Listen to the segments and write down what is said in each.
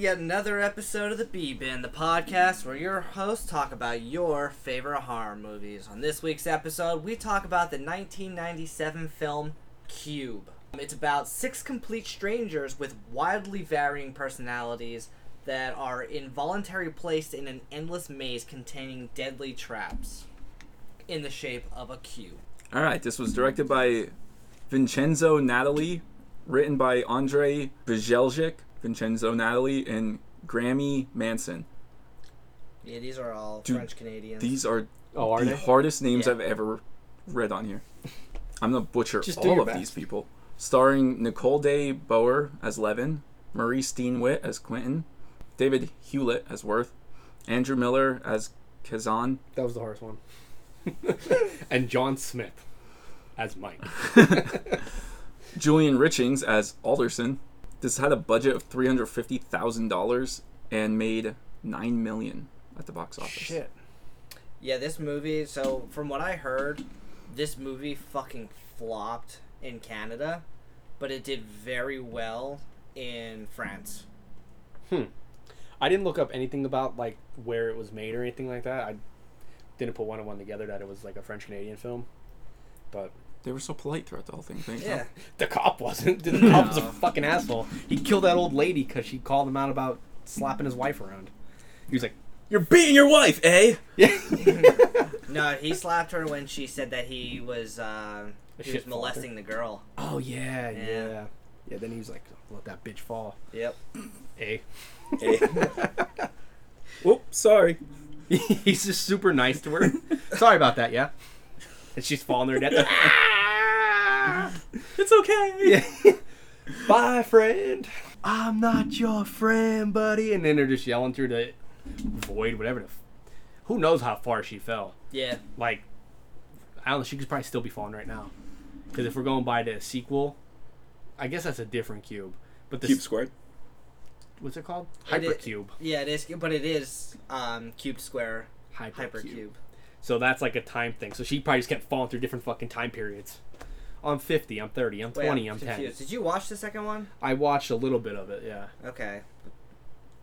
Yet another episode of the B Bin, the podcast where your hosts talk about your favorite horror movies. On this week's episode, we talk about the 1997 film Cube. It's about six complete strangers with wildly varying personalities that are involuntarily placed in an endless maze containing deadly traps in the shape of a cube. All right, this was directed by Vincenzo Natali, written by Andre Bijelic, Vincenzo Natali, and Graeme Manson. Yeah, these are all Dude, French Canadians. These are Oh, the they? hardest names Yeah. I've ever read on here. I'm gonna butcher Just all of best. these people. Starring Nicole de Boer as Leaven, Marie Steenwit as Quentin, David Hewlett as Worth, Andrew Miller as Kazan, That was the hardest one. and John Smith as Mike. Julian Richings as Alderson. This had a budget of three hundred fifty thousand dollars and made nine million at the box office. Shit. Yeah, this movie. So from what I heard, this movie fucking flopped in Canada, but it did very well in France. Hmm. I didn't look up anything about like where it was made or anything like that. I didn't put one and one together that it was like a French Canadian film. But They were so polite throughout the whole thing. Thank Yeah, the cop wasn't. The cop was a fucking asshole. He killed that old lady because she called him out about slapping his wife around. He was like, You're beating your wife, eh? "Yeah." no, he slapped her when she said that he was uh, he was shit molesting the girl. oh yeah, Yeah. yeah, yeah. Then he was like, "Let that bitch fall." Yep. Eh. Whoop, sorry. He's just super nice to her. Sorry about that, yeah. And she's falling to her death. It's okay. Yeah. Bye, friend. I'm not your friend, buddy. And then they're just yelling through the void, whatever. The f- Who knows how far she fell? Yeah. Like, I don't know. She could probably still be falling right now. Because if we're going by the sequel, I guess that's a different cube. But the Cube squared. what's it called? It i- Hypercube. Yeah, it is, but it is um, cubed square Hypercube. hypercube. So that's like a time thing. So she probably just kept falling through different fucking time periods. I'm 50. I'm 30. I'm Wait, 20. I'm 10. confused. Did you watch the second one? I watched a little bit of it. Yeah. Okay.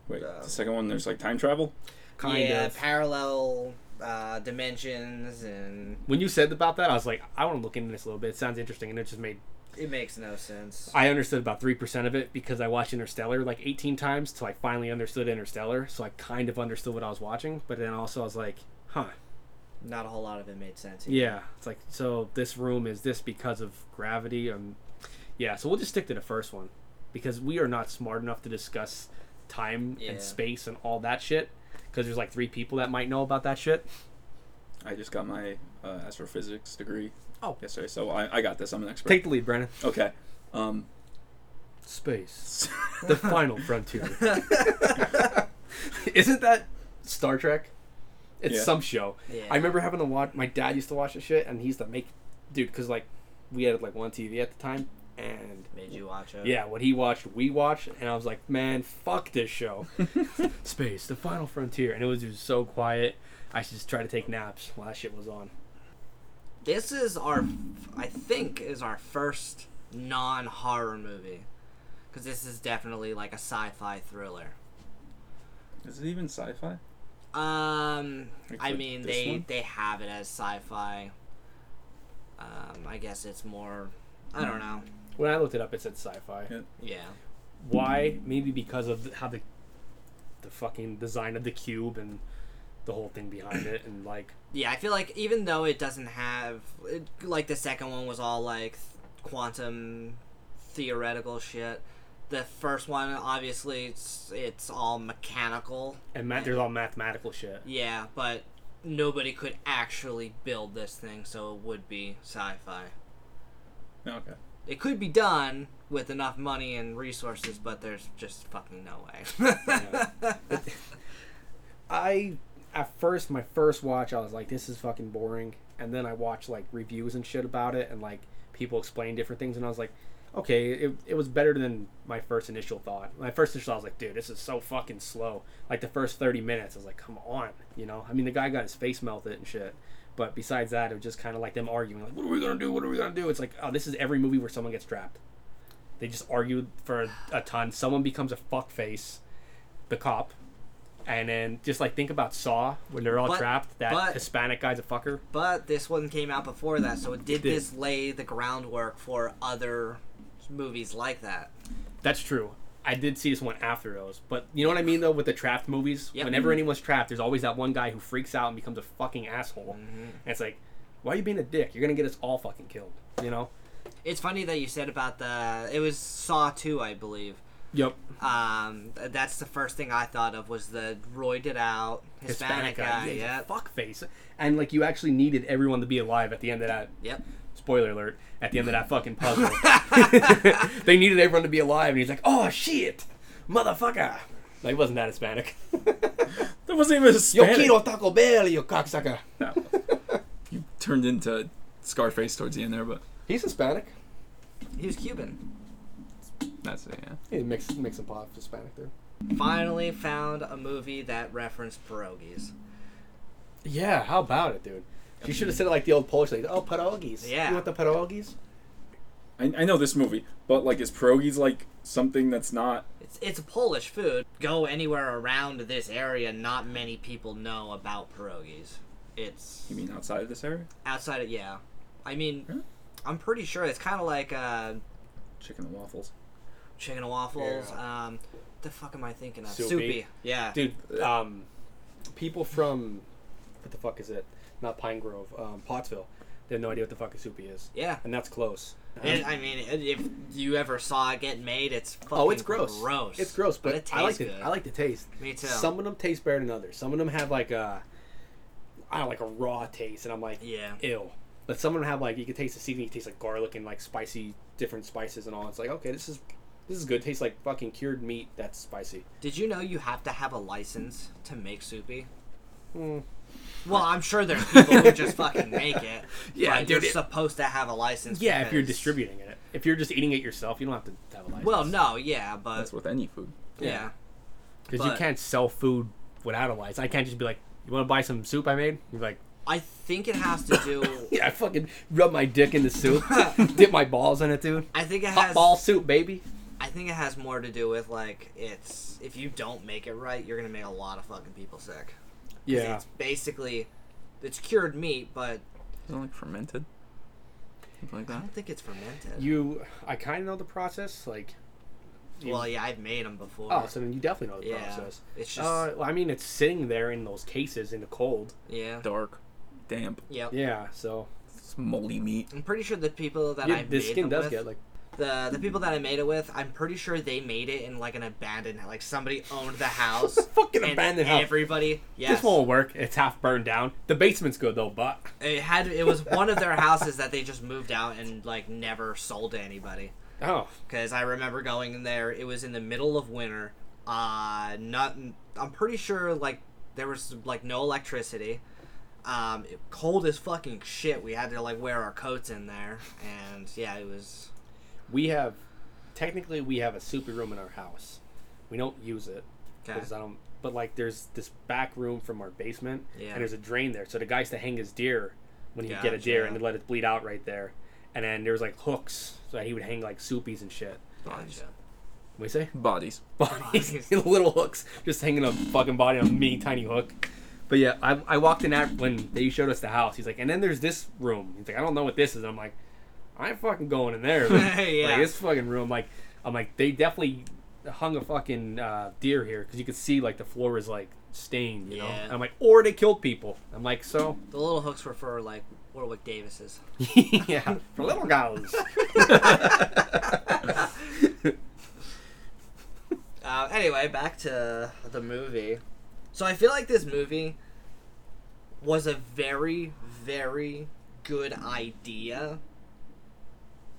Wait, Uh, the second one, there's like time travel? Kind yeah, of. parallel uh, dimensions, and when you said about that, I was like, I want to look into this a little bit. It sounds interesting, and it just made. it makes no sense. I understood about three percent of it because I watched Interstellar like 18 times till I finally understood Interstellar. So I kind of understood what I was watching, but then also I was like, huh, Not a whole lot of it made sense. yeah. It's like so this room is this because of gravity, and yeah. So we'll just stick to the first one because we are not smart enough to discuss time Yeah. and space and all that shit. Because there's like three people that might know about that shit. I just got my uh, astrophysics degree Oh. yes, yesterday, so I, I got this. I'm an expert. Take the lead, Brandon. okay. Um, Space. the final frontier. Isn't that Star Trek? It's Yeah. some show. Yeah. I remember having to watch. My dad used to watch the shit, and he used to make, dude, because like we had like one TV at the time, and Made you watch it. yeah, what he watched, we watched, and I was like, man, fuck this show. Space, the final frontier, and it was just so quiet. I should just try to take naps while that shit was on. This is our, I think, is our first non-horror movie, because this is definitely like a sci-fi thriller. is it even sci-fi? Um, Like I mean, they one? they have it as sci-fi. Um, I guess it's more. I don't know. When I looked it up, it said sci-fi. Yeah. Yeah. Why? Maybe because of how the the fucking design of the cube and the whole thing behind it and like Yeah, I feel like even though it doesn't have it, like the second one was all like quantum theoretical shit. The first one obviously it's it's all mechanical. and ma- there's all mathematical shit. Yeah, but nobody could actually build this thing, so it would be sci-fi. Okay. It could be done with enough money and resources, but there's just fucking no way. I at first my first watch I was like this is fucking boring and then I watched like reviews and shit about it and like people explain different things and I was like okay it, it was better than my first initial thought. My first initial thought was like dude this is so fucking slow. Like the first 30 minutes I was like come on you know? I mean the guy got his face melted and shit but besides that it was just kind of like them arguing like what are we gonna do? What are we gonna do? It's like oh this is every movie where someone gets trapped. They just argue for a, a ton. Someone becomes a fuck face the cop and then just like think about Saw when they're all But- trapped. That but- Hispanic guy's a fucker. but this one came out before that, so it did did. this lay the groundwork for other movies like that. That's true. I did see this one after those, but you know what I mean though with the trapped movies. Yep. Whenever anyone's trapped, there's always that one guy who freaks out and becomes a fucking asshole. Mm-hmm. And it's like, why are you being a dick? You're gonna get us all fucking killed. You know? It's funny that you said about the it was Saw 2, I believe. Yep. Um, that's the first thing I thought of was the roided out Hispanic, guy. Yeah, Yep. fuck face. And like you actually needed everyone to be alive at the end of that. Yep. Spoiler alert! At the end of that fucking puzzle, they needed everyone to be alive, and he's like, "Oh shit, motherfucker!" Like, he wasn't that Hispanic. That wasn't even Yo Hispanic. quiero Taco Bell, you cocksucker. No. you turned into Scarface towards the end there, but He's Hispanic. He was Cuban. That's it. Yeah. He mix mix and pot Hispanic there. Finally found a movie that referenced pierogies. Yeah, how about it, dude? You should have said it like the old Polish like Oh, pierogies. Yeah. You want the pierogies? I, I know this movie, but like, is pierogies like something that's not? It's it's a Polish food. Go anywhere around this area, not many people know about pierogies. It's You mean outside of this area? outside of yeah. I mean, Really? I'm pretty sure it's kind of like uh, Chicken and waffles. Chicken and waffles. Um, the fuck am I thinking of? Soupy. Yeah. Dude, um, people from what the fuck is it? Not Pine Grove, um, Pottsville. They have no idea what the fuck a soupy is, Yeah. and that's close. And, I mean, if you ever saw it get made, it's fucking oh, it's gross. Gross. It's gross, but, it tastes I like good. the I like the taste. Me too. Some of them taste better than others. Some of them have like a, I don't know, like a raw taste, and I'm like, Yeah. ill. But some of them have like you can taste the seasoning, you taste like garlic and like spicy different spices and all. It's like okay, this is this is good. tastes like fucking cured meat that's spicy. Did you know you have to have a license to make soupy? Hmm. Well, I'm sure there's people who just fucking make it. Yeah, but dude, you're it- supposed to have a license. Yeah, if you're distributing it. If you're just eating it yourself, you don't have to have a license. Well, no, yeah, but That's with any food. yeah. because you can't sell food without a license. I can't just be like, "You want to buy some soup I made?" You're like, I think it has to do. "Yeah, I fucking rub my dick in the soup, dip my balls in it, dude. I think it Hot has. ball soup, baby." I think it has more to do with like it's if you don't make it right, you're gonna make a lot of fucking people sick. Yeah, It's basically, it's cured meat, but Is it like fermented? Something like I don't think it's fermented. you. I kind of know the process. Like, you- well, yeah, I've made them before. oh, so then you definitely know the yeah, process. it's just Uh, well, I mean, it's sitting there in those cases in the cold. yeah, Dark, damp, yep. Yeah, so it's moldy meat. I'm pretty sure the people that yeah, I the made skin them does with, get like. The the people that I made it with, I'm pretty sure they made it in like an abandoned, like somebody owned the house. Fucking and abandoned house. Everybody, yes, This won't work. It's half burned down. The basement's good though, but it had. It was one of their houses that they just moved out and like never sold to anybody. oh, Because I remember going in there. It was in the middle of winter. Uh, not. I'm pretty sure like there was like no electricity. Um, cold as fucking shit. We had to like wear our coats in there, and yeah, it was. We have technically we have a soupy room in our house. We don't use it Okay. because I don't. But like, there's this back room from our basement, Yeah. and there's a drain there. So the guy used to hang his deer when he'd get a deer and let it bleed out right there. And then there was like hooks, so that he would hang like soupies and shit. Gotcha. What do you say? Bodies. bodies, little hooks, just hanging a fucking body on a mini tiny hook. But yeah, I, I walked in that when they showed us the house. He's like, and then there's this room. He's like, I don't know what this is. And I'm like, I ain't fucking going in there. man. Yeah. Like this fucking room. Like, I'm like, they definitely. hung a fucking uh, deer here because you could see like the floor is like stained, you know. Yeah. I'm like, or they killed people. I'm like, so The little hooks were for like Warwick Davis's. yeah, for little guys. Uh, anyway, back to the movie. So I feel like this movie was a very, very good idea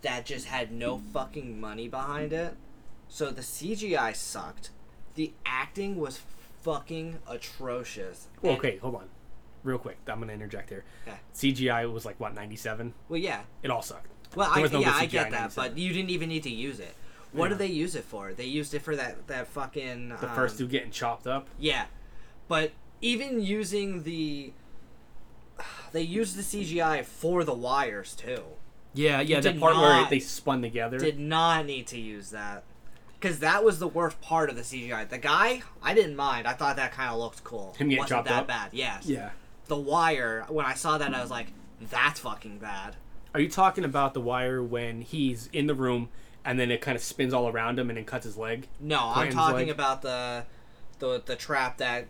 that just had no fucking money behind it. So the CGI sucked. The acting was fucking atrocious. Well, okay, hold on, real quick. I'm gonna interject here. Okay. CGI was like what 97. Well, yeah. It all sucked. Well, I, no yeah, I get that, but you didn't even need to use it. What Yeah. did they use it for? They used it for that that fucking The um, first dude getting chopped up. Yeah, but even using the, they used the CGI for the wires too. Yeah, yeah. The part where they spun together. Did not need to use that, because that was the worst part of the CGI. The guy, I didn't mind. I thought that kind of looked cool. Him getting Wasn't chopped that up? bad? Yes. yeah. The wire. When I saw that, I was like, that's fucking bad. Are you talking about the wire when he's in the room and then it kind of spins all around him and then cuts his leg? No, I'm talking leg? about the, the the trap that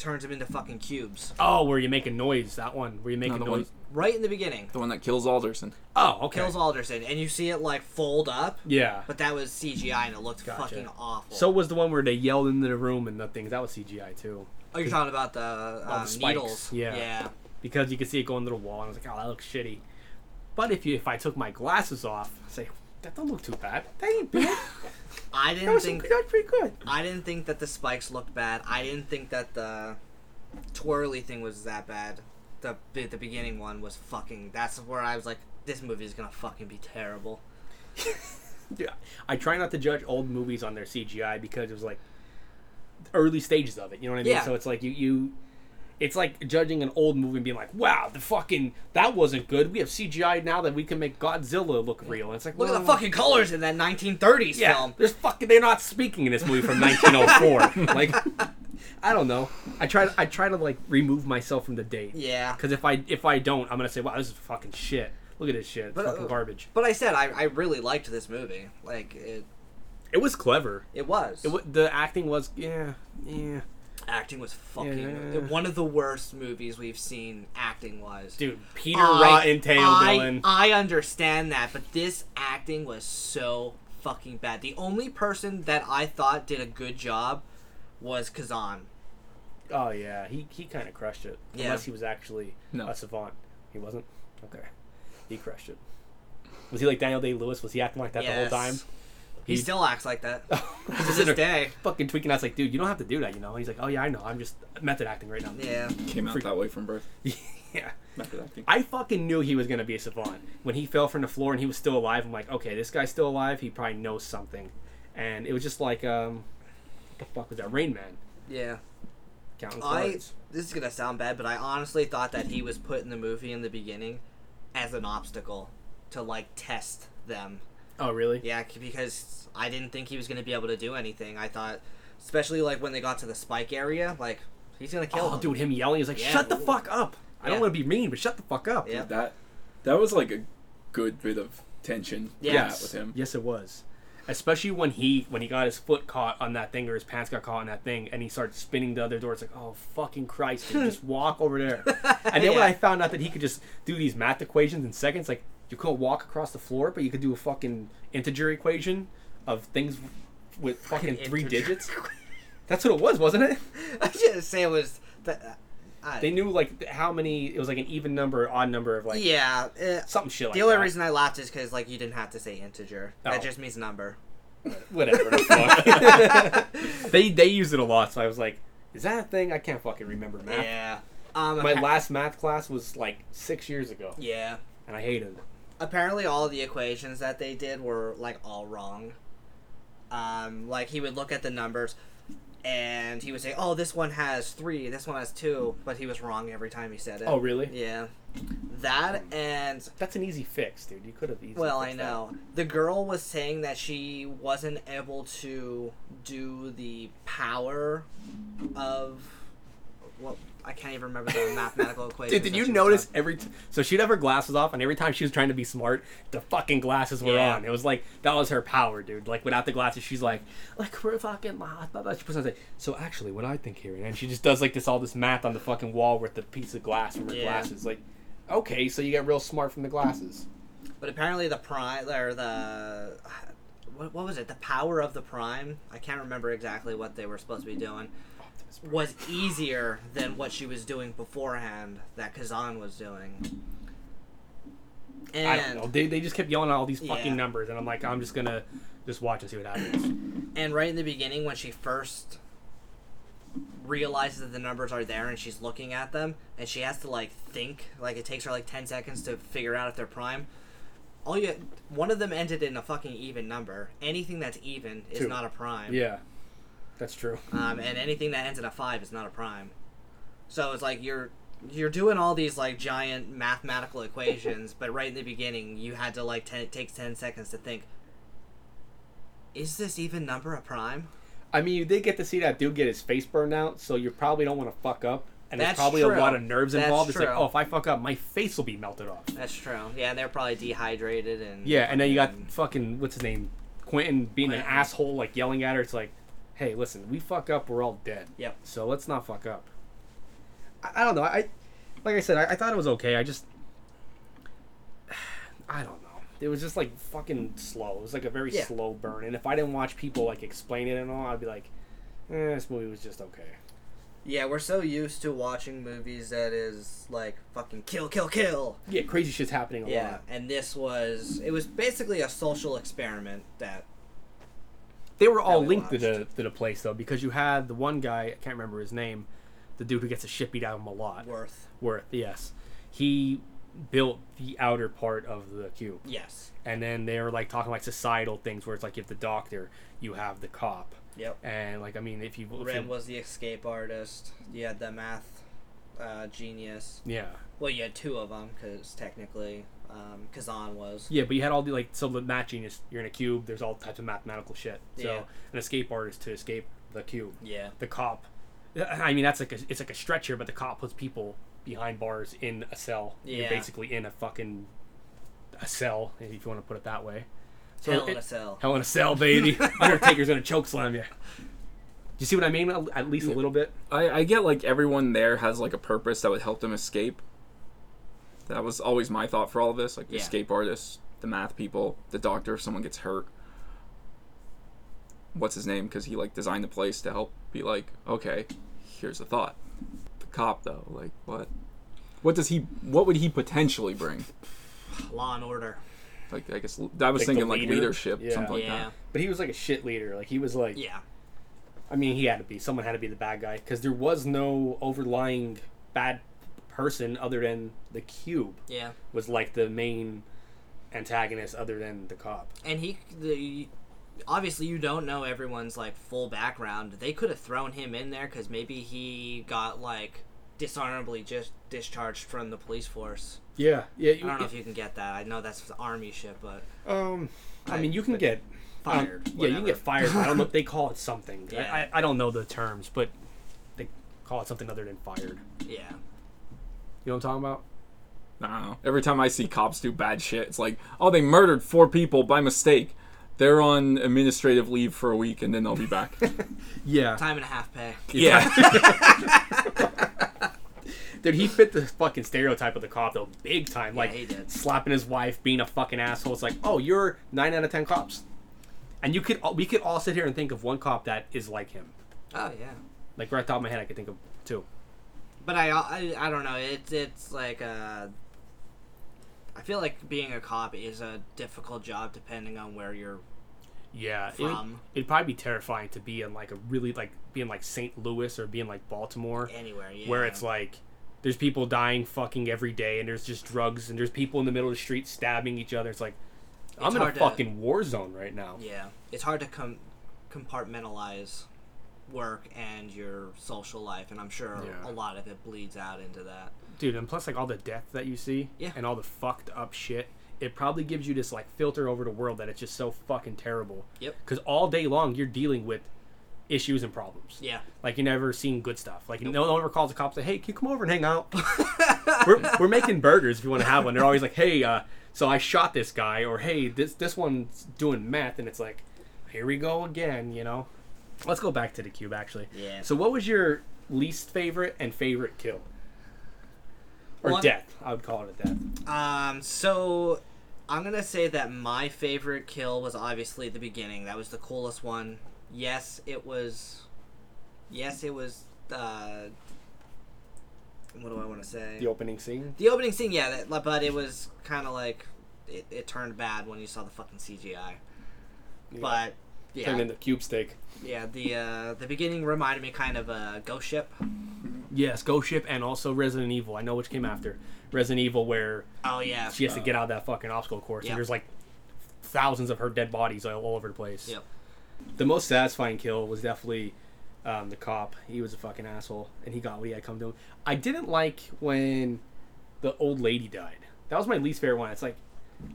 turns him into fucking cubes. Oh, where you make a noise. That one where you make No, a the noise. one- Right in the beginning, The one that kills Alderson. Oh, okay. kills Alderson, and you see it like fold up. yeah. But that was CGI and it looked Gotcha. fucking awful. So was the one where they yelled into the room and the things. That was CGI too. oh, you're talking about the, the um, spikes, needles? yeah. Yeah. Because you could see it going to the wall and I was like, oh, that looks shitty. But if you if I took my glasses off, I'd say that don't look too bad. That ain't bad. I didn't was think that's pretty good. I didn't think that the spikes looked bad. I didn't think that the twirly thing was that bad. The the the beginning one was fucking. That's where I was like, this movie is gonna fucking be terrible. Yeah, I try not to judge old movies on their CGI because it was like early stages of it. You know what I mean? Yeah. So it's like you you, it's like judging an old movie and being like, wow, the fucking that wasn't good. We have CGI now that we can make Godzilla look real. And it's like, Look at the fucking colors in that 1930s yeah. film. There's fucking they're not speaking in this movie from 1904. like, I don't know. I try to I try to like remove myself from the date. Yeah. Because if I if I don't, I'm gonna say, wow, this is fucking shit. Look at this shit. It's But, fucking uh, garbage. But I said I, I really liked this movie. Like it It was clever. it was. It wa the acting was yeah yeah. Acting was fucking Yeah. one of the worst movies we've seen acting wise. Dude, Peter I- Rottentail I, villain. I understand that, but this acting was so fucking bad. The only person that I thought did a good job was Kazan. oh yeah, he he kind of crushed it. Yeah. Unless he was actually No. a savant. He wasn't. Okay, he crushed it. Was he like Daniel Day Lewis? Was he acting like that the whole time? He, He- still acts like that. To this in there day. fucking tweaking out. Like, dude, you don't have to do that, you know. He's like, oh yeah, I know. I'm just method acting right now. Yeah. Came out Freak- that way from birth. yeah. Method acting. I fucking knew he was gonna be a savant when he fell from the floor and he was still alive. I'm like, okay, this guy's still alive. He probably knows something, and it was just like, um, what the fuck was that? Rain Man Yeah. counting I cards. this is gonna sound bad, but I honestly thought that he was put in the movie in the beginning as an obstacle to like test them. Oh really? Yeah, because I didn't think he was gonna be able to do anything. I thought, especially like when they got to the spike area, like he's gonna kill Oh, them. dude, him yelling. He's like, Yeah. shut the fuck up. I don't want to be mean, but shut the fuck up. Yeah. That that was like a good bit of tension. Yes. Yeah, with him. Yes, it was. Especially when he when he got his foot caught on that thing or his pants got caught on that thing and he started spinning the other door. It's like, oh fucking Christ, dude, just walk over there. And then when I found out that he could just do these math equations in seconds, like you couldn't walk across the floor, but you could do a fucking integer equation of things with fucking three digits. That's what it was, wasn't it? I should say it was the. I, They knew like how many. It was like an even number, odd number of like yeah. eh, something shit like the only that. reason I laughed is because like you didn't have to say integer. Oh. That just means number. whatever the they they use it a lot, so I was like, is that a thing? I can't fucking remember math. Yeah. Um. My last math class was like six years ago, Yeah. and I hated it. Apparently all the equations that they did were like all wrong. Um, like he would look at the numbers and he would say, "Oh, this one has 3, this one has 2," but he was wrong every time he said it. Oh, really? Yeah. That and That's an easy fix, dude. You could have easily. well, I fixed that. know. The girl was saying that she wasn't able to do the power of Well, I can't even remember the mathematical equation. Dude, did you notice every t- so she'd have her glasses off, and every time she was trying to be smart, the fucking glasses were Yeah. on. It was like that was her power, dude. Like without the glasses, she's like, like we're fucking lost. Blah, blah. She puts on like, so actually, what I think here, and she just does like this all this math on the fucking wall with the piece of glass from her Yeah. glasses. Like, okay, so you get real smart from the glasses. But apparently the prime or the what, what was it? The power of the prime. I can't remember exactly what they were supposed to be doing. Was easier than what she was doing beforehand. That Kazan was doing. And I don't know. They, they just kept yelling out all these fucking Yeah. numbers, and I'm like, I'm just gonna just watch and see what happens. And right in the beginning, when she first realizes that the numbers are there and she's looking at them, and she has to like think, like it takes her like ten seconds to figure out if they're prime. All you, one of them ended in a fucking even number. Anything that's even is Two. not a prime. yeah, that's true. Um, and anything that ends in a five is not a prime. So it's like you're you're doing all these like giant mathematical equations, but right in the beginning you had to like ten, take ten seconds to think. Is this even number a prime? I mean, you did get to see that dude get his face burned out, so you probably don't want to fuck up. And there's probably true. a lot of nerves That's involved. It's like, oh, if I fuck up, my face will be melted off. That's true. Yeah, and they're probably dehydrated and Yeah, and then you got fucking- fucking what's his name, Quentin being an asshole, like yelling at her. It's like, hey, listen, we fuck up, we're all dead. Yep. So let's not fuck up. I, I don't know. I like I said, I, I thought it was okay. I just, I don't know. It was just like fucking slow. It was like a very Yeah. slow burn. And if I didn't watch people like explain it and all, I'd be like, eh, this movie was just okay. Yeah, we're so used to watching movies that is like fucking kill, kill, kill. Yeah, crazy shit's happening a Yeah, lot. and this was it was basically a social experiment that They were all we linked to the to the place though, because you had the one guy I can't remember his name, the dude who gets a shit beat out of him a lot. worth. Worth, yes. He built the outer part of the cube. Yes. And then they were like talking like societal things where it's like you have the doctor, you have the cop. Yep. And like I mean if you if Red you- was the escape artist. You had the math uh, genius. Yeah. Well, you had two of them because technically um, Kazan was. Yeah, but you had all the like so the matching is you're in a cube, there's all types of mathematical shit. So Yeah. an escape artist to escape the cube. Yeah. The cop I mean that's like a, it's like a stretch here, but the cop puts people behind bars in a cell. Yeah. You're basically in a fucking a cell, if you want to put it that way. So Hell in it- a cell. Hell in a cell, baby. Undertaker's gonna choke slam you. Do you see what I mean? At least a little bit. I, I get like everyone there has like a purpose that would help them escape. That was always my thought for all of this. Like the Yeah. escape artists, the math people, the doctor if someone gets hurt. What's his name? Because he like designed the place to help be like, okay, here's the thought. The cop though, like what? What does he? What would he potentially bring? Law and Order. Like I guess I was Like the thinking like leadership, Yeah. something like yeah. that. But he was like a shit leader. Like he was like, Yeah. I mean, he had to be. Someone had to be the bad guy because there was no overlying bad person other than the cube. Yeah. Was like the main antagonist other than the cop. And he, the, obviously, you don't know everyone's like full background. They could have thrown him in there because maybe he got like dishonorably just discharged from the police force. Yeah, yeah. I don't know if you can get that. I know that's army shit, but um, I I- mean, you can get fired. Um, yeah, you can get fired. I don't know. if They call it something. I- Yeah. I, I don't know the terms, but they call it something other than fired. Yeah. You know what I'm talking about? I. Every time I see cops do bad shit, it's like, oh, they murdered four people by mistake. They're on administrative leave for a week and then they'll be back. Yeah. Time and a half pay. yeah. Dude, he fit the fucking stereotype of the cop though, big time. Yeah, like he did. slapping his wife, being a fucking asshole. It's like, oh, you're nine out of ten cops, and you could we could all sit here and think of one cop that is like him. Oh yeah. Like right off the top of my head, I could think of two. But I, I, I don't know. It's it's like uh, I feel like being a cop is a difficult job depending on where you're. Yeah, it would, From? it'd probably be terrifying to be in like a really like being like St. Louis or being like Baltimore, Anywhere, yeah. where it's like there's people dying fucking every day, and there's just drugs, and there's people in the middle of the street stabbing each other. It's like I'm in a to- fucking war zone right now. Yeah, it's hard to com- compartmentalize work and your social life, and I'm sure Yeah. a lot of it bleeds out into that. dude and plus like all the death that you see Yeah. and all the fucked up shit it probably gives you this like filter over the world that it's just so fucking terrible Yep. because all day long you're dealing with issues and problems. Yeah. Like you never seen good stuff. Like no one ever calls the cops say, "Hey, can you come over and hang out? we're, we're making burgers if you want to have one." They're always like, "Hey, uh, so I shot this guy," or "Hey, this this one's doing meth," and it's like, "Here we go again," you know. Let's go back to the cube actually. Yeah. So what was your least favorite and favorite kill? Or Well, death? I would call it a death. Um, so I'm gonna say that my favorite kill was obviously the beginning. That was the coolest one. Yes, it was. Yes, it was. Uh, what do I want to say? The opening scene. The opening scene, yeah, that, but it was kind of like it, it turned bad when you saw the fucking CGI. But yeah, Turned into cube steak. yeah, the uh, the beginning reminded me kind of a Ghost Ship. Yes, Ghost Ship and also Resident Evil. I know which came after. Resident Evil, where Oh yeah, she has to get out of that fucking obstacle course, Yep. and there's like thousands of her dead bodies all, over the place. Yep. The most satisfying kill was definitely um, the cop. He was a fucking asshole, and he got Leah come to him. I didn't like when the old lady died. That was my least favorite one. It's like,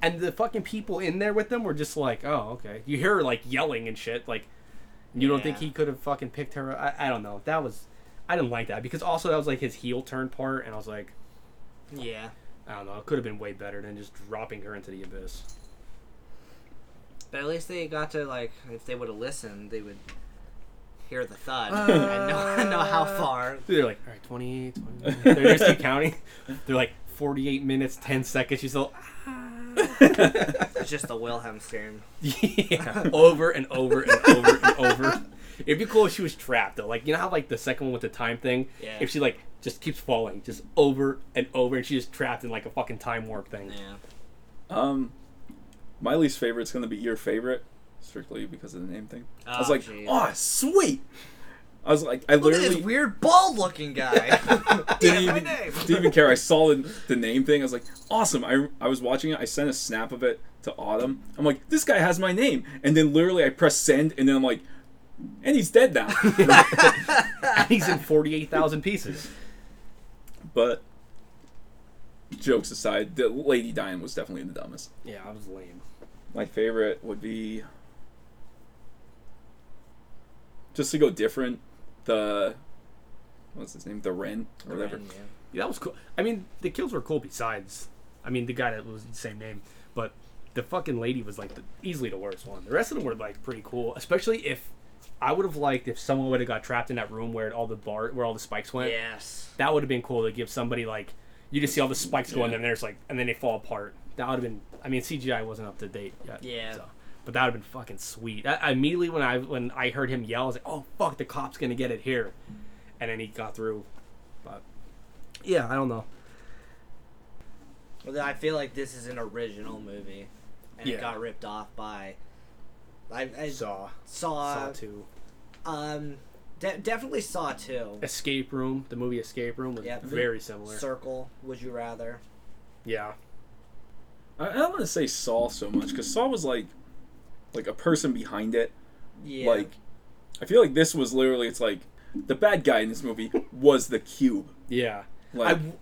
and the fucking people in there with them were just like, oh okay. You hear her like yelling and shit. Like, you don't think he could have fucking picked her? I, I don't know. That was, I didn't like that because also that was like his heel turn part, and I was like, yeah. I don't know. It could have been way better than just dropping her into the abyss. But at least they got to like, if they would have listened, they would hear the thud Uh, and know, know how far. They're like, all right, 20, 20. They're just keep counting. They're like, 48 minutes, 10 seconds. She's still, It's just the Wilhelm scream. yeah, over and over and over and over. It'd be cool if she was trapped though. Like you know how like the second one with the time thing. Yeah. If she like just keeps falling, just over and over, and she's just trapped in like a fucking time warp thing. Yeah. Um, my least favorite's gonna be your favorite, strictly because of the name thing. I was Oh, like, jeez. oh, sweet. I was like, I Look at literally this weird bald-looking guy. didn't yeah, my even, name. didn't even care. I saw the, the name thing. I was like, awesome. I, I was watching it. I sent a snap of it to Autumn. I'm like, this guy has my name. And then literally I press send, and then I'm like, and he's dead now. And he's in 48,000 pieces. but jokes aside, the lady dying was definitely the dumbest. Yeah, I was lame. My favorite would be just to go different. The what's his name? The Ren or whatever. Yeah. Yeah, that was cool. I mean, the kills were cool. Besides, I mean, the guy that was the same name, but the fucking lady was like the, easily the worst one. The rest of them were like pretty cool, especially if I would have liked if someone would have got trapped in that room where all the bar where all the spikes went. Yes. That would have been cool to give somebody like you just see all the spikes going Yeah. and there's like and then they fall apart. That would have been. I mean, CGI wasn't up to date yet. Yeah. So, but that would have been fucking sweet. I, I immediately when I when I heard him yell, I was like, "Oh fuck, the cop's gonna get it here," and then he got through. But yeah, I don't know. Well, I feel like this is an original movie, and Yeah. it got ripped off by. I, I Saw. saw. Saw two. Um, de- definitely saw two. Escape Room. The movie Escape Room was Yeah, very similar. Circle. Would you rather? yeah. I, I don't want to say Saw so much because Saw was like like a person behind it. Yeah. Like I feel like this was literally it's like the bad guy in this movie was the cube. Yeah. Like I, w-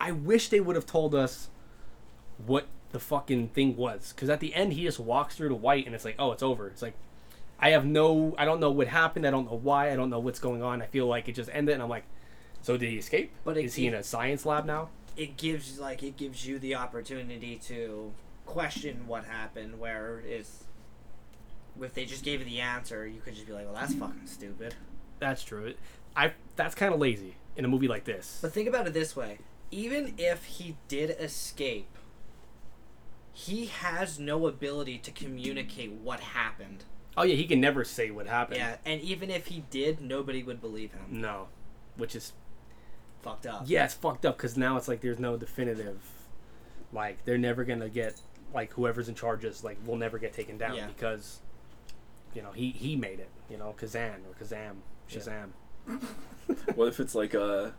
I wish they would have told us what the fucking thing was because at the end he just walks through the white and it's like oh it's over it's like i have no i don't know what happened i don't know why i don't know what's going on i feel like it just ended and i'm like so did he escape But it- is he in a science lab now it gives like it gives you the opportunity to question what happened. Where is if they just gave you the answer, you could just be like, "Well, that's fucking stupid." that's true i that's kind of lazy in a movie like this But think about it this way: even if he did escape, he has no ability to communicate what happened. oh yeah he can never say what happened Yeah, and even if he did, nobody would believe him. no which is Fucked up. yeah it's fucked up because now it's like there's no definitive like they're never gonna get like whoever's in charge is like will never get taken down Yeah. because you know he he made it you know kazan or kazam shazam what if it's like a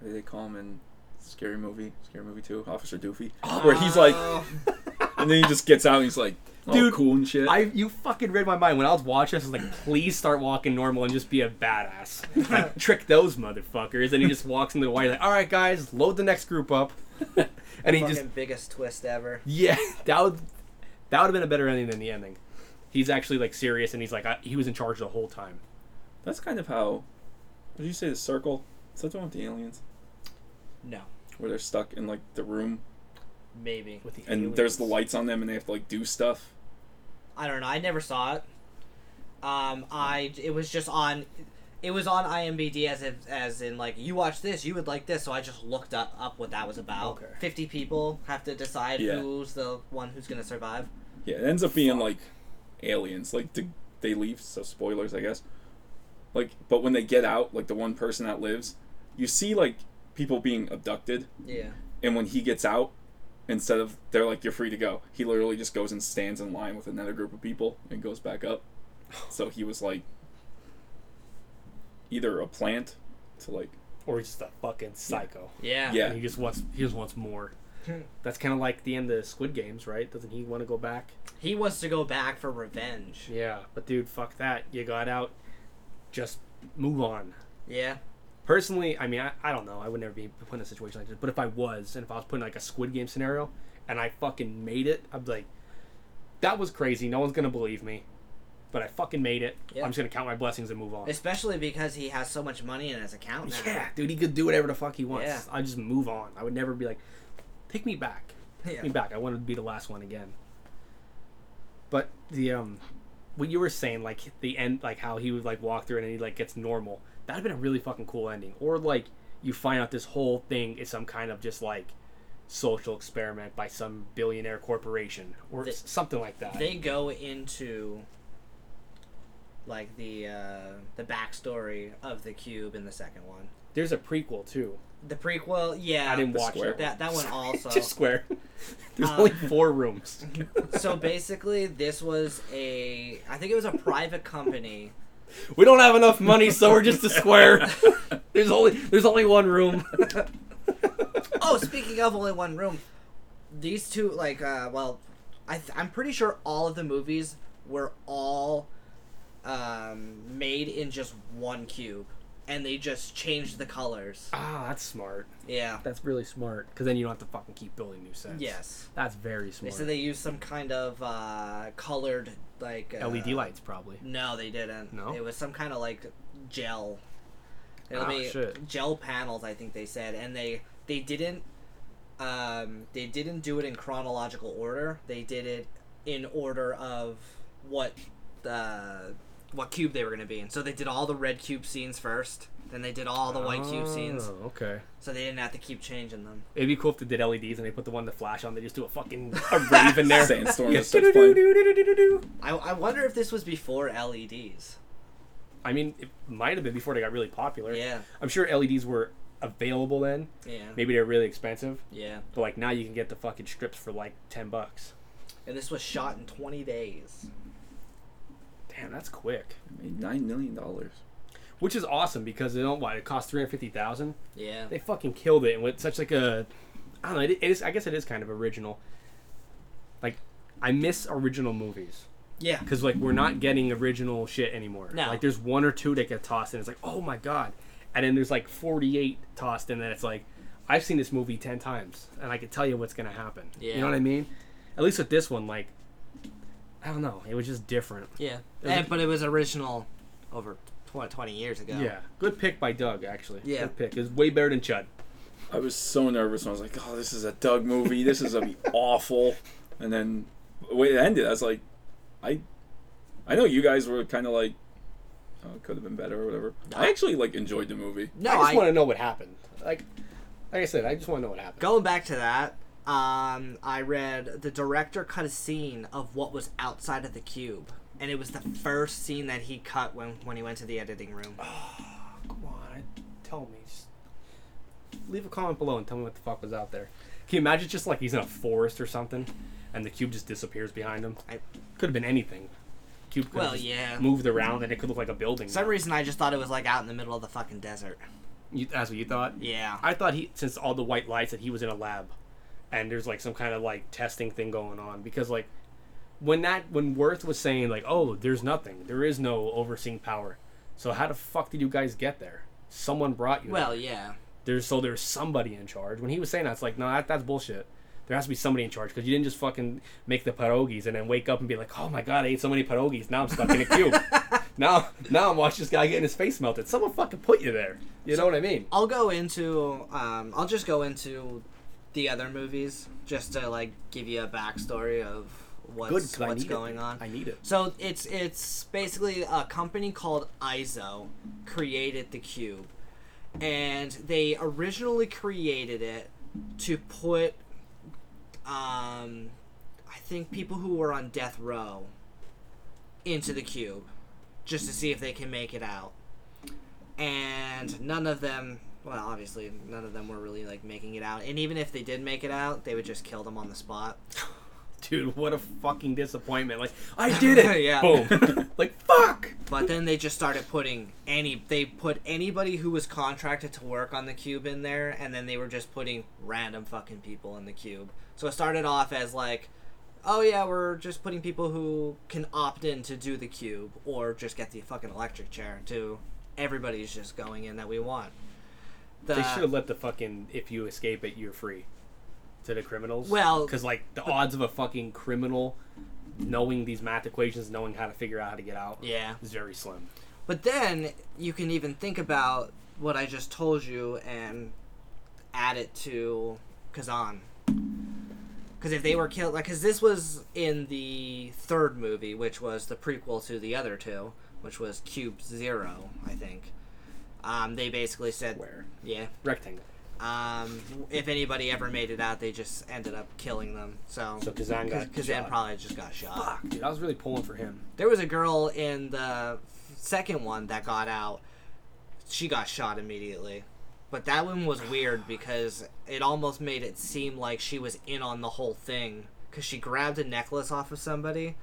what do they call him in Scary Movie? Scary Movie Two, Officer Doofy, oh. where he's like, Oh. and then he just gets out and he's like, oh, Dude, cool and shit. i you fucking read my mind when i was watching this i was like please start walking normal and just be a badass like trick those motherfuckers and he just walks into the white like all right guys load the next group up and he fucking just biggest twist ever. Yeah, that would that would have been a better ending than the ending. He's actually like serious, and he's like I, he was in charge the whole time. That's kind of how. Would you say the circle? Is that the one with the aliens? No, Where they're stuck in like the room maybe. With the and there's the lights on them and they have to like do stuff. I don't know. I never saw it. Um, I it was just on. It was on IMBD as if, as in like you watch this, you would like this. So I just looked up, up what that was about. Okay. Fifty people have to decide Yeah. who's the one who's gonna survive. Yeah, it ends up being like aliens. Like the, they leave, so spoilers, I guess. Like, but when they get out, like the one person that lives, you see like people being abducted, Yeah. and when he gets out, instead of they're like you're free to go, he literally just goes and stands in line with another group of people and goes back up. So he was like either a plant to like or he's just a fucking psycho. Yeah. Yeah. And he just wants he just wants more. That's kind of like the end of Squid Games, right? Doesn't he want to go back? He wants to go back for revenge. Yeah, but dude, fuck that. You got out. Just move on. Yeah. Personally, I mean, I, I don't know. I would never be put in a situation like this. But if I was, and if I was put in like a Squid Game scenario, and I fucking made it, I'd be like, that was crazy. No one's gonna believe me, but I fucking made it. Yeah. I'm just gonna count my blessings and move on. Especially because he has so much money in his account now. yeah, dude, he could do whatever the fuck he wants. Yeah. I just move on. I would never be like, take me back. Yeah. Take me back. I wanted to be the last one again. But the um, what you were saying, like the end, like how he would like walk through and he like gets normal. That'd been a really fucking cool ending. Or like you find out this whole thing is some kind of just like social experiment by some billionaire corporation or They- something like that. They go into like the uh, the backstory of the cube in the second one. There's a prequel too. The prequel, yeah. I didn't watch square it. that that one also. just square. There's Uh, only four rooms. so basically, this was a I think it was a private company. We don't have enough money, so we're just a square. there's only there's only one room. Oh, speaking of only one room, these two like uh, well, I th- I'm pretty sure all of the movies were all um, made in just one cube, and they just changed the colors. Ah, that's smart. Yeah. That's really smart. Because then you don't have to fucking keep building new sets. Yes. That's very They smart. said they used some kind of uh, colored like uh, LED lights, probably. No, they didn't. No? It was some kind of like gel. It'll Ah, be shit. gel panels, I think they said, and they they didn't um, they didn't do it in chronological order. They did it in order of what the what cube they were gonna be in. So they did all the red cube scenes first, then they did all the white cube oh, scenes. Oh, okay. So they didn't have to keep changing them. It'd be cool if they did LEDs and they put the one to flash on. They just do a fucking a rave in there. Sandstorm Yeah. just starts I, I wonder if this was before LEDs. I mean, it might have been before they got really popular. Yeah, I'm sure LEDs were available then. yeah, Maybe they're really expensive, yeah. but like now you can get the fucking strips for like ten bucks. And this was shot in 20 days. Damn, that's quick. I Made nine million dollars. Which is awesome because they don't what it cost three hundred fifty thousand. Yeah. They fucking killed it and with such like a, I don't know. It, it is. I guess it is kind of original. Like, I miss original movies Yeah. because like we're not getting original shit anymore. No. Like there's one or two that get tossed and it's like, oh my god, and then there's like forty eight tossed and then it's like, I've seen this movie ten times and I can tell you what's gonna happen. Yeah. You know what I mean? At least with this one, like, I don't know. It was just different. Yeah. was eh, And, but it was original over tw- 20 years ago. Yeah. Good pick by Doug, actually. Yeah. Good pick. It was way better than Chud. I was so nervous when I was like, "Oh, this is a Doug movie. This is gonna be awful." And then the way it ended, I was like, "I, I know you guys were kind of like, oh, it could have been better or whatever." I actually like enjoyed the movie. No, I just want to know what happened. Like, like I said, I just want to know what happened. going back to that, um, I read the director cut a scene of what was outside of the cube. And it was the first scene that he cut when, when he went to the editing room. Oh, Come on, tell me. Just leave a comment below and tell me what the fuck was out there. Can you imagine just like he's in a forest or something, and the cube just disappears behind him? I- Could have been anything. Cube could Well, yeah. moved around and it could look like a building. For some now. reason, I just thought it was like out in the middle of the fucking desert. You, that's what you thought. Yeah. I thought he, since all the white lights, that he was in a lab, and there's like some kind of like testing thing going on because like when that when Worth was saying like, oh, there's nothing, there is no overseeing power. So how the fuck did you guys get there? Someone brought you. Well, there. yeah. there's so there's somebody in charge. When he was saying that, it's like, no, that, that's bullshit. There has to be somebody in charge because you didn't just fucking make the pierogies and then wake up and be like, oh my god, I ate so many pierogies. Now I'm stuck in a cube. now now I'm watching this guy getting his face melted. Someone fucking put you there. You know what I mean? I'll go into um, I'll just go into the other movies just to like give you a backstory of what's Good, what's going it. on. I need it. So it's it's basically a company called ISO created the cube, and they originally created it to put, um, I think people who were on death row into the cube, just to see if they can make it out, and none of them. Well, obviously, none of them were really like making it out, and even if they did make it out, they would just kill them on the spot. Dude, what a fucking disappointment. Like, I did it. Yeah. Boom. like, fuck. But then they just started putting any they put anybody who was contracted to work on the cube in there and then they were just putting random fucking people in the cube. So it started off as like oh yeah, we're just putting people who can opt in to do the cube or just get the fucking electric chair to everybody's just going in that we want. The, They should have let the fucking if you escape it, you're free to the criminals. Well- because like the odds of a fucking criminal knowing these math equations, knowing how to figure out how to get out, Yeah. is very slim. But then you can even think about what I just told you and add it to Kazan. Because if they were killed, like, because this was in the third movie, which was the prequel to the other two, which was Cube Zero, I think. Um, they basically said, Where yeah. rectangle. Um, if anybody ever made it out, they just ended up killing them. So, So Kazan got Kazan shot. probably just got shot. Fuck, dude, I was really pulling for him. There was a girl in the second one that got out. She got shot immediately. But that one was weird because it almost made it seem like she was in on the whole thing. Because she grabbed a necklace off of somebody,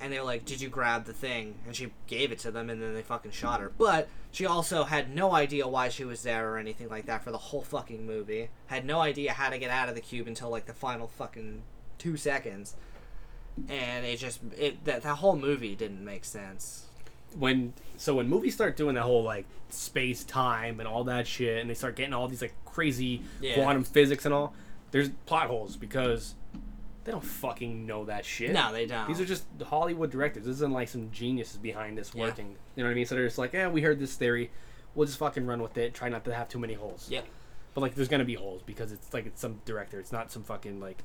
and they're like, Did you grab the thing? And she gave it to them, and then they fucking shot her. But she also had no idea why she was there or anything like that for the whole fucking movie. Had no idea how to get out of the cube until like the final fucking two seconds. And it just, it that, that whole movie didn't make sense. when so when movies start doing that whole like space time and all that shit and they start getting all these like crazy Yeah. quantum physics and all there's plot holes because they don't fucking know that shit. No, they don't. these are just hollywood directors. This isn't like some geniuses behind this Yeah. working. You know what i mean? So they're just like yeah we heard this theory. We'll just fucking run with it. Try not to have too many holes. Yeah. but like there's gonna be holes because it's like it's some director. It's not some fucking like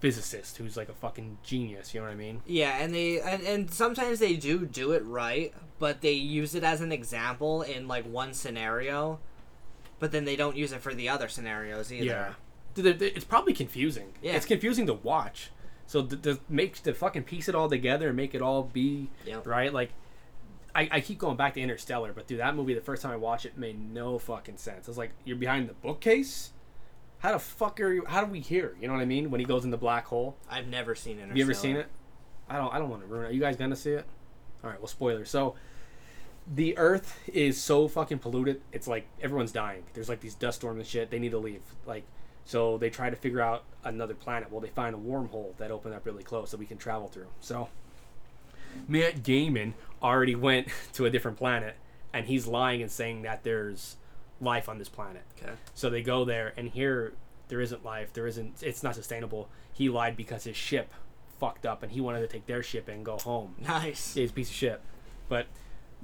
physicist who's like a fucking genius. You know what i mean? Yeah, and they and, and sometimes they do do it right, but they use it as an example in like one scenario, but then they don't use it for the other scenarios either. Yeah, Dude, it- it- it's probably confusing. Yeah. it's confusing to watch. So to, to make to fucking piece it all together and make it all be Yep. right, like I, I keep going back to Interstellar, but dude, that movie the first time I watched it made no fucking sense. I was like, you're behind the bookcase. How the fuck are you? How do we hear? You know what I mean? When he goes in the black hole. I've never seen. Have you ever seen it? I don't. I don't want to ruin it. Are you guys gonna see it? All right. Well, spoiler. So, the Earth is so fucking polluted. It's like everyone's dying. There's like these dust storms and shit. They need to leave. Like, so they try to figure out another planet. Well, they find a wormhole that opened up really close that we can travel through. So, Matt Damon already went to a different planet, and he's lying and saying that there's life on this planet. Okay. So they go there, and here there isn't life. There isn't. It's not sustainable. He lied because his ship fucked up, and he wanted to take their ship and go home. Nice. He's a piece of shit. But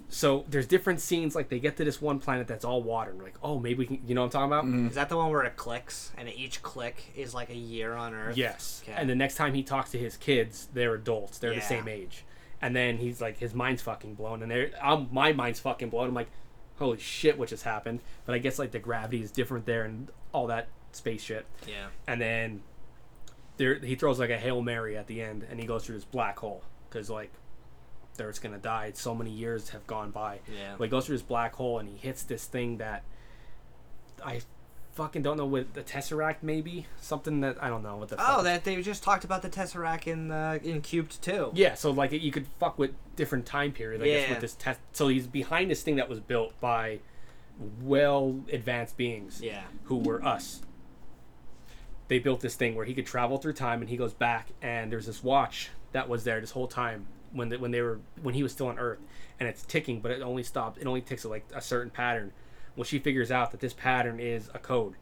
so there's different scenes. Like they get to this one planet that's all water, and like, oh, maybe we can. You know what I'm talking about? Is that the one where it clicks and each click is like a year on Earth? Yes. Okay. And the next time he talks to his kids, they're adults. They're Yeah. the same age. And then he's like, his mind's fucking blown, and they're um, my mind's fucking blown. I'm like, holy shit, what just happened? But I guess like the gravity is different there and all that space shit. Yeah. and then there he throws like a hail mary at the end, and he goes through this black hole because like they're just gonna die. So many years have gone by. Yeah. But he goes through this black hole, and he hits this thing that I fucking don't know what the tesseract maybe something that I don't know what the Oh, fuck- that they just talked about the Tesseract in uh, in Cube 2. yeah. So like you could fuck with different time period. I guess Yeah. with this test. So he's behind this thing that was built by well advanced beings. Yeah. who were us. They built this thing where he could travel through time, and he goes back, and there's this watch that was there this whole time when the, when they were when he was still on Earth, and it's ticking, but it only stopped. It only ticks at like a certain pattern. Well, she figures out that this pattern is a code,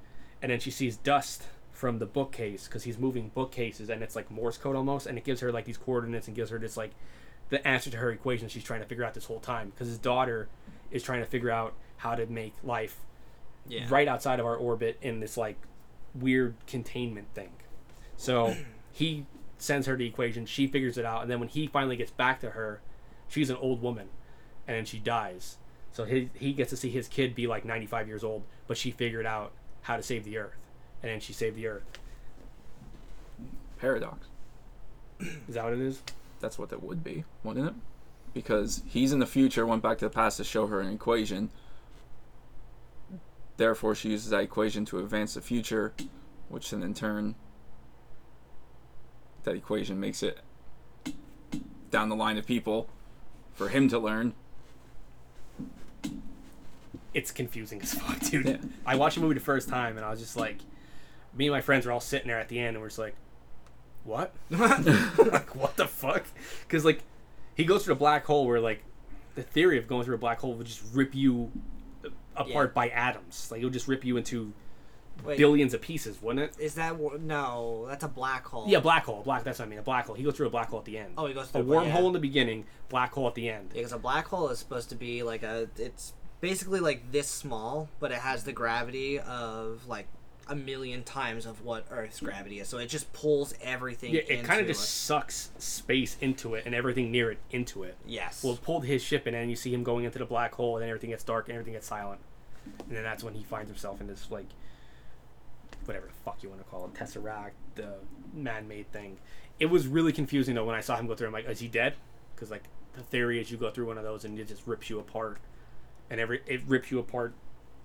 and then she sees dust from the bookcase because he's moving bookcases, and it's like Morse code almost, and it gives her like these coordinates and gives her this like the answer to her equation she's trying to figure out this whole time because his daughter is trying to figure out how to make life Yeah. right outside of our orbit in this like weird containment thing. So he sends her the equation, she figures it out, and then when he finally gets back to her, she's an old woman, and then she dies. So he he gets to see his kid be like 95 years old, but she figured out how to save the Earth, and then she saved the Earth. Paradox. Is that what it is? That's what that would be, wouldn't it? Because he's in the future, went back to the past to show her an equation. Therefore, she uses that equation to advance the future, which then in turn, that equation makes it down the line of people for him to learn. It's confusing as fuck, dude. Yeah. I watched the movie the first time, and I was just like, me and my friends were all sitting there at the end, and we're just like, what? like what the fuck? Because like he goes through a black hole where like the theory of going through a black hole would just rip you apart Yeah. by atoms. Like it would just rip you into Wait, billions of pieces, wouldn't it? is that no? That's a black hole. Yeah, black hole. Black. That's what I mean. A black hole. He goes through a black hole at the end. Oh, he goes through a wormhole yeah. in the beginning, black hole at the end. Yeah, because a black hole is supposed to be like a. It's basically like this small, but it has the gravity of like a million times of what Earth's gravity is. So it just pulls everything. Yeah, it kind of just it. sucks space into it and everything near it into it. Yes. Well, it pulled his ship in, and you see him going into the black hole, and then everything gets dark and everything gets silent, and then that's when he finds himself in this like, whatever the fuck you want to call it, tesseract, the man-made thing. It was really confusing though when I saw him go through. I'm like, is he dead? Because like the theory is you go through one of those and it just rips you apart, and every it rips you apart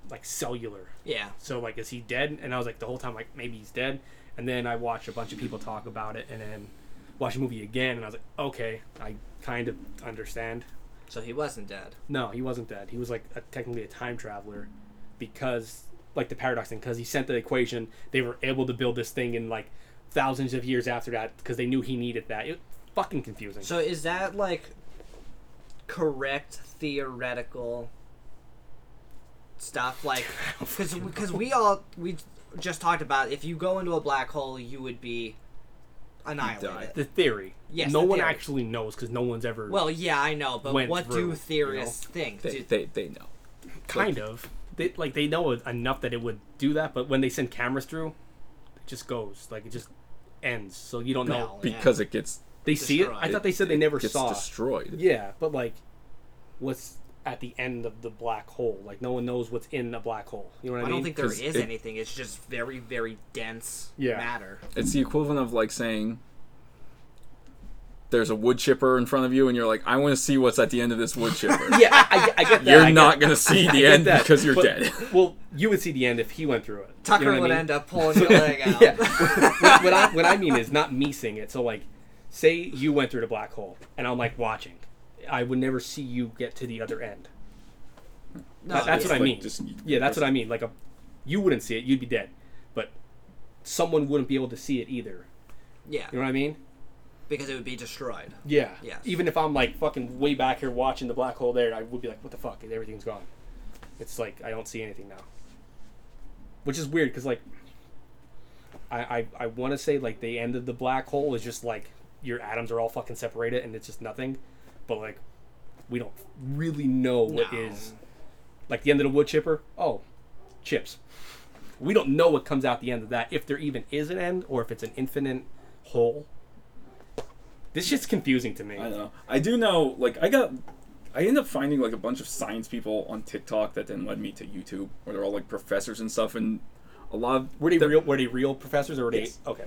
like cellular. yeah. So like, is he dead? And I was like, the whole time like maybe he's dead. And then I watched a bunch of people talk about it, and then watched the movie again, and I was like, okay, I kind of understand. So he wasn't dead. No, he wasn't dead. He was like a, technically a time traveler because like the paradox thing because he sent the equation. They were able to build this thing in like thousands of years after that because they knew he needed that. It fucking confusing. So is that like correct theoretical stuff? Like, because because we all we just talked about if you go into a black hole, you would be annihilated. the theory. Yes, no the one theory. actually knows because no one's ever Well, yeah, I know, but what through, do theorists think? They, Do- they, they know. kind of. They like they know enough that it would do that, but when they send cameras through, it just goes like it just ends. So you don't know. Well, yeah. Because it gets They see it. I thought they said they never gets saw. destroyed. Yeah, but like, what's at the end of the black hole? Like, no one knows what's in a black hole. You know what I, I mean? I don't think there is it- anything. It's just very, very dense Yeah. matter. It's the equivalent of like saying there's a wood chipper in front of you, and you're like, I want to see what's at the end of this wood chipper. Yeah, I, I get that. You're I get- not gonna see the end that, because you're but- dead. Well, you would see the end if he went through it. Tucker you know would I mean? end up pulling your leg out. yeah. what, what I what I mean is not me seeing it. So like, say you went through the black hole, and I'm like watching. I would never see you get to the other end. No, That- that's yeah. what I mean. just- yeah, that's what I mean. Like a, you wouldn't see it. You'd be dead, but someone wouldn't be able to see it either. Yeah, You know what I mean? Because it would be destroyed. Yeah. Yes. Even if I'm like fucking way back here watching the black hole there, I would be like, what the fuck? Everything's gone. It's like I don't see anything now. Which is weird because like I I, I want to say like the end of the black hole is just like your atoms are all fucking separated and it's just nothing, but like we don't really know what No. is like the end of the wood chipper. Oh, chips. We don't know what comes out the end of that if there even is an end or if it's an infinite hole. This shit's confusing to me. I don't know. I do know, like, I got. I ended up finding, like, a bunch of science people on TikTok that then led me to YouTube, where they're all, like, professors and stuff, and a lot of. Were they real? Were they real professors or were they? Yes. Okay.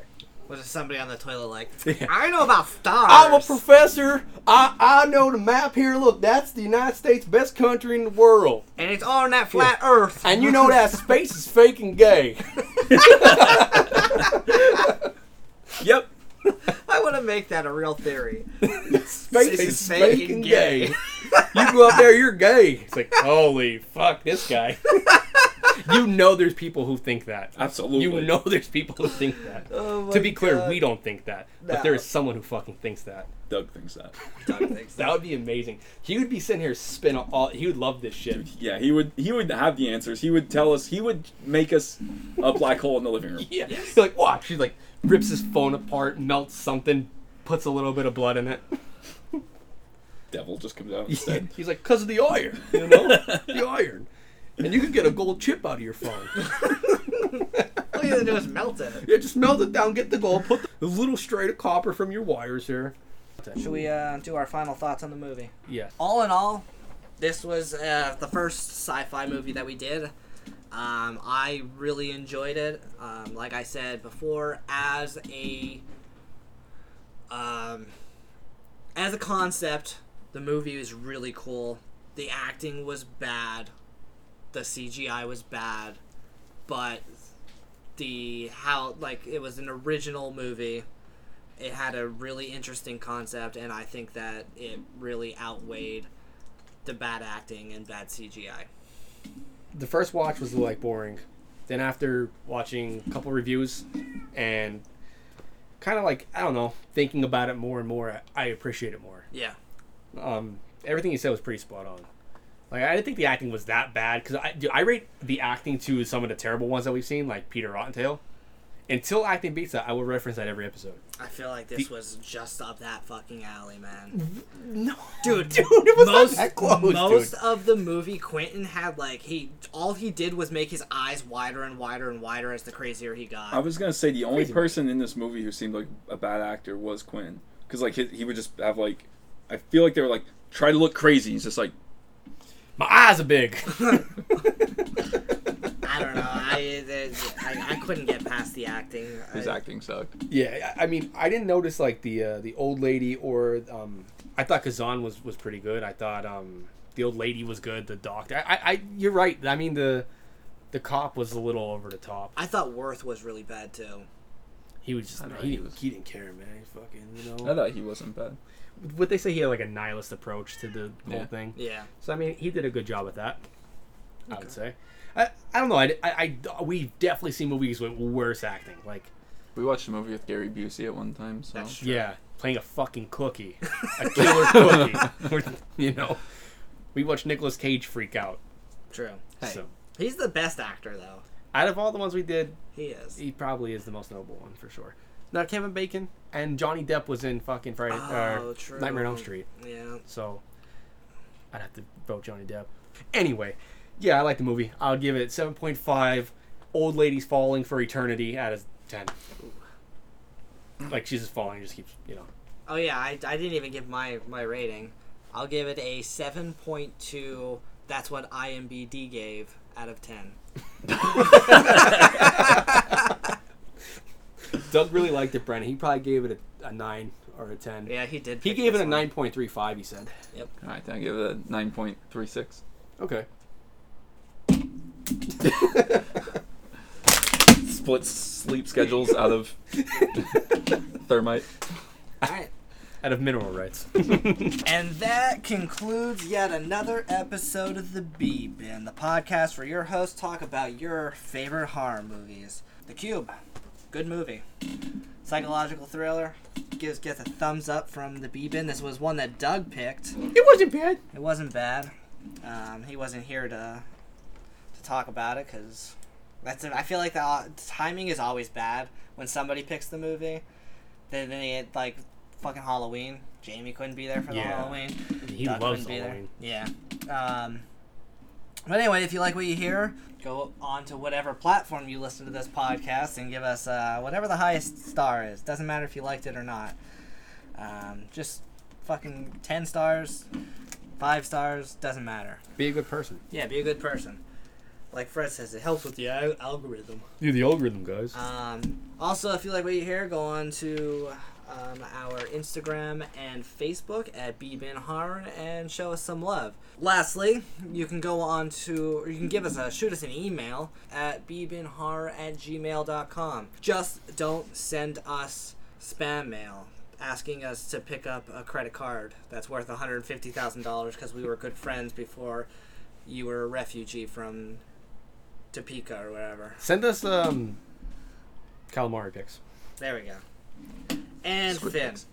Was it somebody on the toilet like, Yeah. I know about stars? I'm a professor. I, I know the map here. Look, that's the United States best country in the world. and it's all on that flat Earth. And you know that space is fake and gay. Yep. I want to make that a real theory. Space is is fake fake and and gay. gay. you go up there, you're gay. It's like holy fuck, this guy. you know, there's people who think that. Absolutely. You know, there's people who think that. Oh to be clear, God. we don't think that, but there is someone who fucking thinks that. Doug thinks that. Doug thinks That would be amazing. He would be sitting here spinning all. He would love this shit. Yeah, he would. He would have the answers. He would tell us. He would make us a black hole in the living room. Yeah. Yes. He's like, watch. He's like, rips his phone apart, melts something, puts a little bit of blood in it. devil just comes out instead. He's like, cause of the iron, you know, the iron, and you can get a gold chip out of your phone. All you have to do is melt it. Yeah, just melt it down, get the gold, put the little straight of copper from your wires here. Should we uh, do our final thoughts on the movie? Yes. all in all, this was uh, the first sci-fi movie that we did. Um, I really enjoyed it. Um, like I said before, as a um, as a concept, the movie was really cool. The acting was bad. The CGI was bad, but the how like it was an original movie it had a really interesting concept, and I think that it really outweighed the bad acting and bad CGI. The first watch was like boring. Then after watching a couple reviews and kind of like I don't know, thinking about it more and more, I appreciate it more. Yeah, Um, everything you said was pretty spot on. Like I didn't think the acting was that bad because I dude, I rate the acting to some of the terrible ones that we've seen, like Peter Rottentail. Until acting beats that, I will reference that every episode. I feel like this was just up that fucking alley, man. Mm-hmm. No, Dude, dude, it was most not that close, most dude. of the movie, Quentin had like he all he did was make his eyes wider and wider and wider as the crazier he got. I was gonna say the only Crazy. person in this movie who seemed like a bad actor was Quinn, because like he, he would just have like, I feel like they were like try to look crazy. He's just like, My eyes are big. I don't know. I, I I couldn't get past the acting. his I- acting sucked. yeah, I I mean, I didn't notice like the uh, the old lady or um, I thought Kazan was was pretty good. I thought um, the old lady was good. The doctor, I, I, I you're right. I mean the the cop was a little over the top. I thought Worth was really bad too. He was just I know, he, he he, didn't care, man. He fucking you know. I thought he wasn't bad. Would they say he had like a nihilist approach to the whole Yeah. thing. Yeah. So I mean, he did a good job with that. I would say. I, I don't know. I, I, I we definitely see movies with worse acting. Like We watched a movie with Gary Busey at one time, so That's true. yeah, playing a fucking cookie, a killer cookie. you know, we watched Nicolas Cage freak out. True. Hey. So He's the best actor though. out of all the ones we did, He is. he probably is the most notable one for sure. Now Kevin Bacon and Johnny Depp was in fucking Friday Oh, uh, true. Nightmare on Elm Street. Yeah. So I'd have to vote Johnny Depp. Anyway, yeah, I like the movie. I'll give it seven point five. Old ladies falling for eternity out of ten. Like she's just falling, just keeps you know. Oh yeah, I, I didn't even give my my rating. I'll give it a seven point two. That's what IMBD gave out of ten. Doug really liked it, Brennan. He probably gave it a, a nine or a ten. Yeah, he did. He gave it a one. nine point three five. He said. Yep. All right, then I give it a nine point three six. Okay. Split sleep schedules out of thermite. All right. Out of mineral rights. And that concludes yet another episode of the B Bin, the podcast where your hosts talk about your favorite horror movies. The Cube, good movie. Psychological thriller, gives gets a thumbs up from the B Bin. This was one that Doug picked. it wasn't bad. It wasn't bad. Um, he wasn't here to to talk about it because that's. I feel like the uh, timing is always bad when somebody picks the movie. Then they had, like fucking Halloween. Jamie couldn't be there for the Yeah. Halloween. He Doug loves be Halloween. there. Yeah. Um, but anyway, if you like what you hear, go on to whatever platform you listen to this podcast and give us uh, whatever the highest star is. Doesn't matter if you liked it or not. Um, just fucking ten stars, five stars, doesn't matter. Be a good person. Yeah, be a good person. Like Fred says, it helps with the al- algorithm. Do the algorithm, guys. Um, also, if you like what you hear, go on to um, our Instagram and Facebook at bbinhorror and show us some love. Lastly, you can go on to, or you can give us a, shoot us an email at bbinhorror at gmail.com. Just don't send us spam mail asking us to pick up a credit card that's worth $150,000 because we were good friends before you were a refugee from Topeka or whatever. Send us um calamari pics. There we go. And Squid Finn. pics.